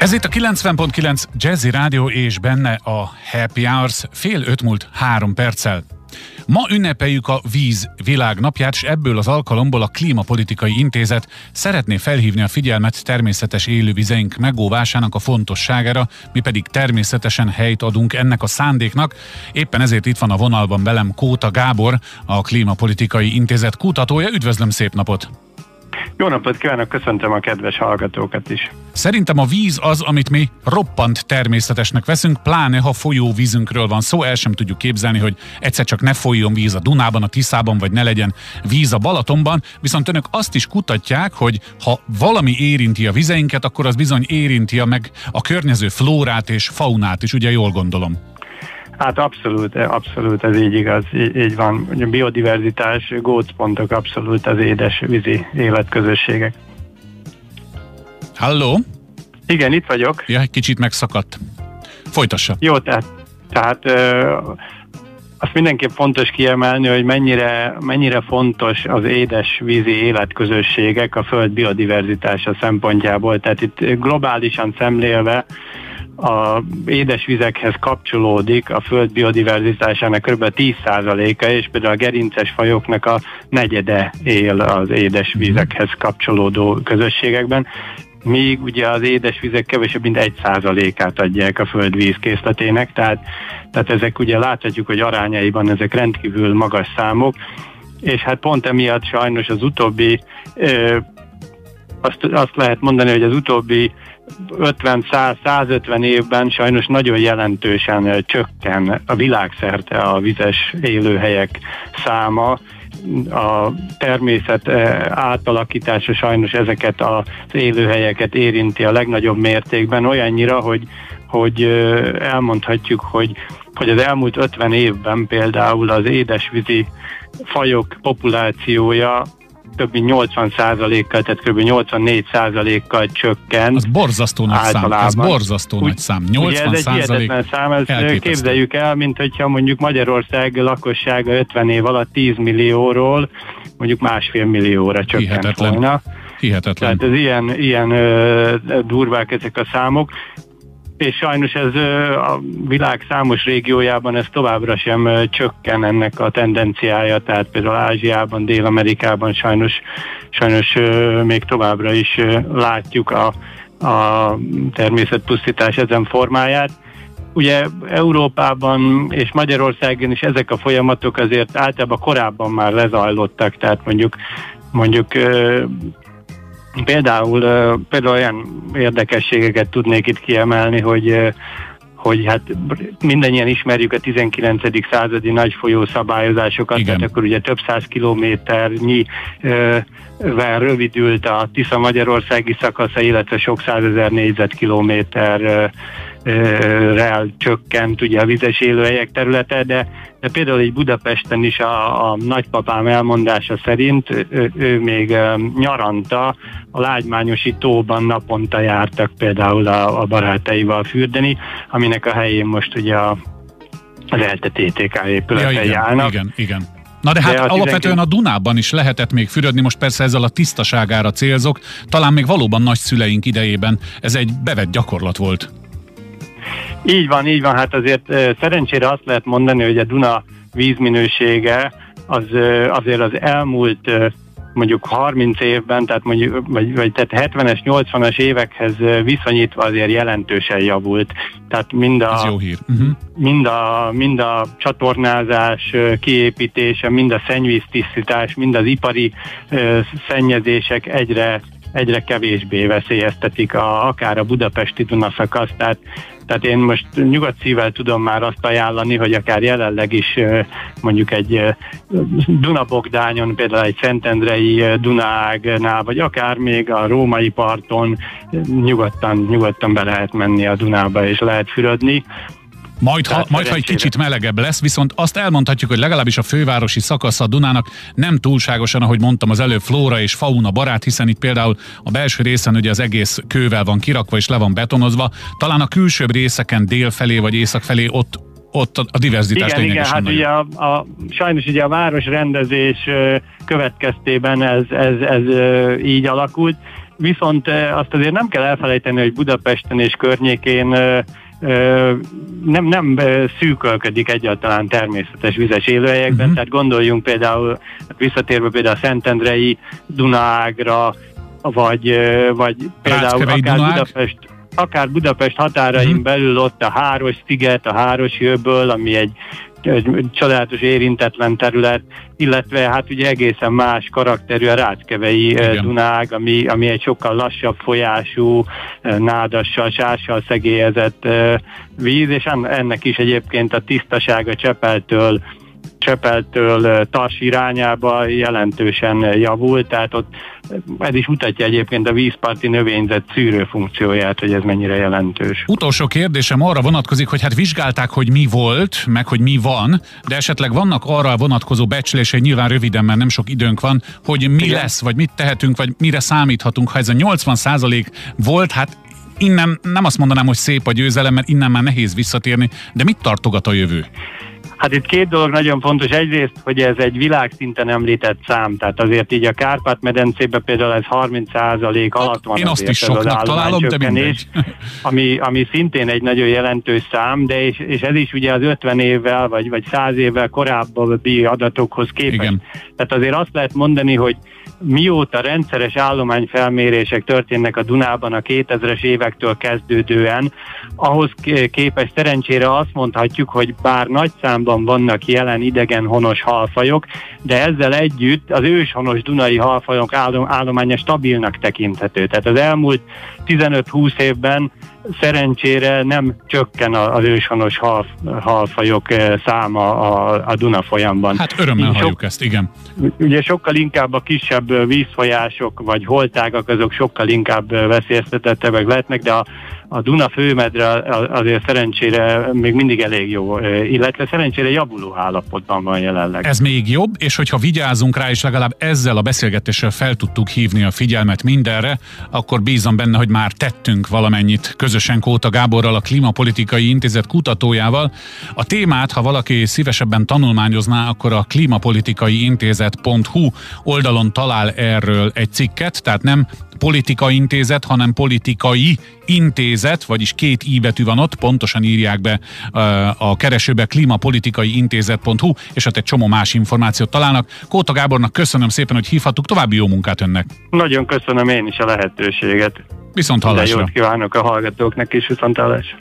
Ez itt a 90.9 Jazzy Rádió és benne a Happy Hours fél öt múlt három perccel. Ma ünnepeljük a víz világnapját, és ebből az alkalomból a Klímapolitikai Intézet szeretné felhívni a figyelmet természetes élővizeink megóvásának a fontosságára, mi pedig természetesen helyt adunk ennek a szándéknak. Éppen ezért itt van a vonalban velem Kóta Gábor, a Klímapolitikai Intézet kutatója. Üdvözlöm, szép napot! Jó napot kívánok, köszöntöm a kedves hallgatókat is. Szerintem a víz az, amit mi roppant természetesnek veszünk, pláne ha folyóvízünkről van szó, el sem tudjuk képzelni, hogy egyszer csak ne folyjon víz a Dunában, a Tiszában, vagy ne legyen víz a Balatonban, viszont önök azt is kutatják, hogy ha valami érinti a vizeinket, akkor az bizony érinti a meg a környező flórát és faunát is, ugye jól gondolom? Hát abszolút, abszolút ez így igaz, így, így van. A biodiverzitás, gócpontok abszolút az édes vízi életközösségek. Halló? Igen, itt vagyok. Ja, egy kicsit megszakadt. Folytassa. Jó, tehát, tehát ö, azt mindenképp fontos kiemelni, hogy mennyire, mennyire fontos az édes vízi életközösségek a föld biodiverzitása szempontjából. Tehát itt globálisan szemlélve a édesvizekhez kapcsolódik a föld biodiverzitásának kb. 10%-a, és például a gerinces fajoknak a negyede él az édesvizekhez kapcsolódó közösségekben, míg ugye az édesvizek kevesebb, mint 1%-át adják a föld vízkészletének, tehát, tehát ezek ugye láthatjuk, hogy arányaiban ezek rendkívül magas számok, és hát pont emiatt sajnos az utóbbi, ö, azt, azt lehet mondani, hogy az utóbbi 50-100-150 évben sajnos nagyon jelentősen csökken a világszerte a vizes élőhelyek száma, a természet átalakítása sajnos ezeket az élőhelyeket érinti a legnagyobb mértékben, olyannyira, hogy, hogy elmondhatjuk, hogy, hogy az elmúlt 50 évben például az édesvízi fajok populációja több mint 80 kal tehát kb. 84 kal csökkent. Az borzasztó nagy általában. szám, ez borzasztó Úgy, nagy szám. 80 ugye ez egy hihetetlen szám, ezt elképesztő. képzeljük el, mint hogyha mondjuk Magyarország lakossága 50 év alatt 10 millióról mondjuk másfél millióra csökkent Hihetetlen. volna. Hihetetlen. Tehát ez ilyen, ilyen ö, durvák ezek a számok és sajnos ez a világ számos régiójában ez továbbra sem csökken ennek a tendenciája, tehát például Ázsiában, Dél-Amerikában sajnos, sajnos még továbbra is látjuk a, a természetpusztítás ezen formáját. Ugye Európában és Magyarországon is ezek a folyamatok azért általában korábban már lezajlottak, tehát mondjuk mondjuk Például, például olyan érdekességeket tudnék itt kiemelni, hogy hogy hát mindannyian ismerjük a 19. századi nagy folyó szabályozásokat, Igen. tehát akkor ugye több száz kilométernyi vel rövidült a Tisza Magyarországi szakasza, illetve sok százezer négyzetkilométer rel csökkent ugye a vizes élőhelyek területe, de, de például egy Budapesten is a, a nagypapám elmondása szerint ő, ő még nyaranta a lágymányosi tóban naponta jártak például a, a barátaival fürdeni, aminek a helyén most ugye a, az ELTE TTK épületei ja, igen, állnak. Igen, igen. Na de hát de alapvetően a Dunában is lehetett még fürödni, most persze ezzel a tisztaságára célzok, talán még valóban nagyszüleink idejében ez egy bevett gyakorlat volt. Így van, így van. Hát azért szerencsére azt lehet mondani, hogy a Duna vízminősége az azért az elmúlt mondjuk 30 évben, tehát mondjuk, vagy, vagy tehát 70-es, 80-as évekhez viszonyítva azért jelentősen javult. Tehát mind a, jó hír. Uh-huh. mind, a, mind a csatornázás kiépítése, mind a szennyvíztisztítás, mind az ipari uh, szennyezések egyre egyre kevésbé veszélyeztetik a, akár a budapesti Dunaszakaszt, tehát tehát én most nyugodt szívvel tudom már azt ajánlani, hogy akár jelenleg is mondjuk egy Dunabogdányon, például egy Szentendrei Dunágnál, vagy akár még a római parton nyugodtan, nyugodtan be lehet menni a Dunába, és lehet fürödni. Majd ha, majd, ha egy kicsit melegebb lesz, viszont azt elmondhatjuk, hogy legalábbis a fővárosi szakasz a Dunának nem túlságosan, ahogy mondtam, az előbb flóra és fauna barát, hiszen itt például a belső részen ugye az egész kővel van kirakva és le van betonozva. Talán a külsőbb részeken dél felé vagy észak felé ott ott a, diverzitás Igen, igen, hát ugye a, a, sajnos ugye a városrendezés következtében ez, ez, ez így alakult, viszont azt azért nem kell elfelejteni, hogy Budapesten és környékén nem, nem szűkölködik egyáltalán természetes vizes élőhelyekben, uh-huh. tehát gondoljunk például, visszatérve például a Szentendrei Dunágra, vagy, vagy például akár Dunág. Budapest, akár Budapest határain uh-huh. belül ott a Háros sziget, a Háros jövből, ami egy egy csodálatos érintetlen terület, illetve hát ugye egészen más karakterű a Ráckevei Igen. Dunág, ami, ami egy sokkal lassabb folyású, nádassal, sással szegélyezett víz, és ennek is egyébként a tisztasága Csepeltől Csepeltől Tars irányába jelentősen javult, tehát ott ez is mutatja egyébként a vízparti növényzet szűrő funkcióját, hogy ez mennyire jelentős. Utolsó kérdésem arra vonatkozik, hogy hát vizsgálták, hogy mi volt, meg hogy mi van, de esetleg vannak arra vonatkozó becslései, nyilván röviden, mert nem sok időnk van, hogy mi Igen. lesz, vagy mit tehetünk, vagy mire számíthatunk, ha ez a 80% volt, hát innen nem azt mondanám, hogy szép a győzelem, mert innen már nehéz visszatérni, de mit tartogat a jövő? Hát itt két dolog nagyon fontos. Egyrészt, hogy ez egy világszinten említett szám, tehát azért így a Kárpát-medencében például ez 30% alatt van. Én azt is soknak találom, de mindegy. Ami, ami szintén egy nagyon jelentős szám, de és, és ez is ugye az 50 évvel vagy, vagy 100 évvel korábbi adatokhoz képest. Igen. Tehát azért azt lehet mondani, hogy mióta rendszeres állományfelmérések történnek a Dunában a 2000-es évektől kezdődően, ahhoz képest szerencsére azt mondhatjuk, hogy bár nagy számban vannak jelen idegen honos halfajok, de ezzel együtt az őshonos dunai halfajok állománya stabilnak tekinthető. Tehát az elmúlt 15-20 évben szerencsére nem csökken az őshonos hal, halfajok eh, száma a, a Duna folyamban. Hát örömmel halljuk sok, ezt, igen. Ugye sokkal inkább a kisebb vízfolyások vagy holtágak azok sokkal inkább veszélyeztetettebbek lehetnek, de a, a Duna főmedre azért szerencsére még mindig elég jó, illetve szerencsére javuló állapotban van jelenleg. Ez még jobb, és hogyha vigyázunk rá, és legalább ezzel a beszélgetéssel fel tudtuk hívni a figyelmet mindenre, akkor bízom benne, hogy már tettünk valamennyit közösen Kóta Gáborral, a Klímapolitikai Intézet kutatójával. A témát, ha valaki szívesebben tanulmányozná, akkor a klímapolitikai intézet.hu oldalon talál erről egy cikket, tehát nem politikai intézet, hanem politikai intézet, vagyis két i betű van ott, pontosan írják be a keresőbe klímapolitikai intézet.hu, és ott egy csomó más információt találnak. Kóta Gábornak köszönöm szépen, hogy hívhattuk, további jó munkát önnek. Nagyon köszönöm én is a lehetőséget. Viszont hallásra. jót kívánok a hallgatóknak is, viszont hallásra.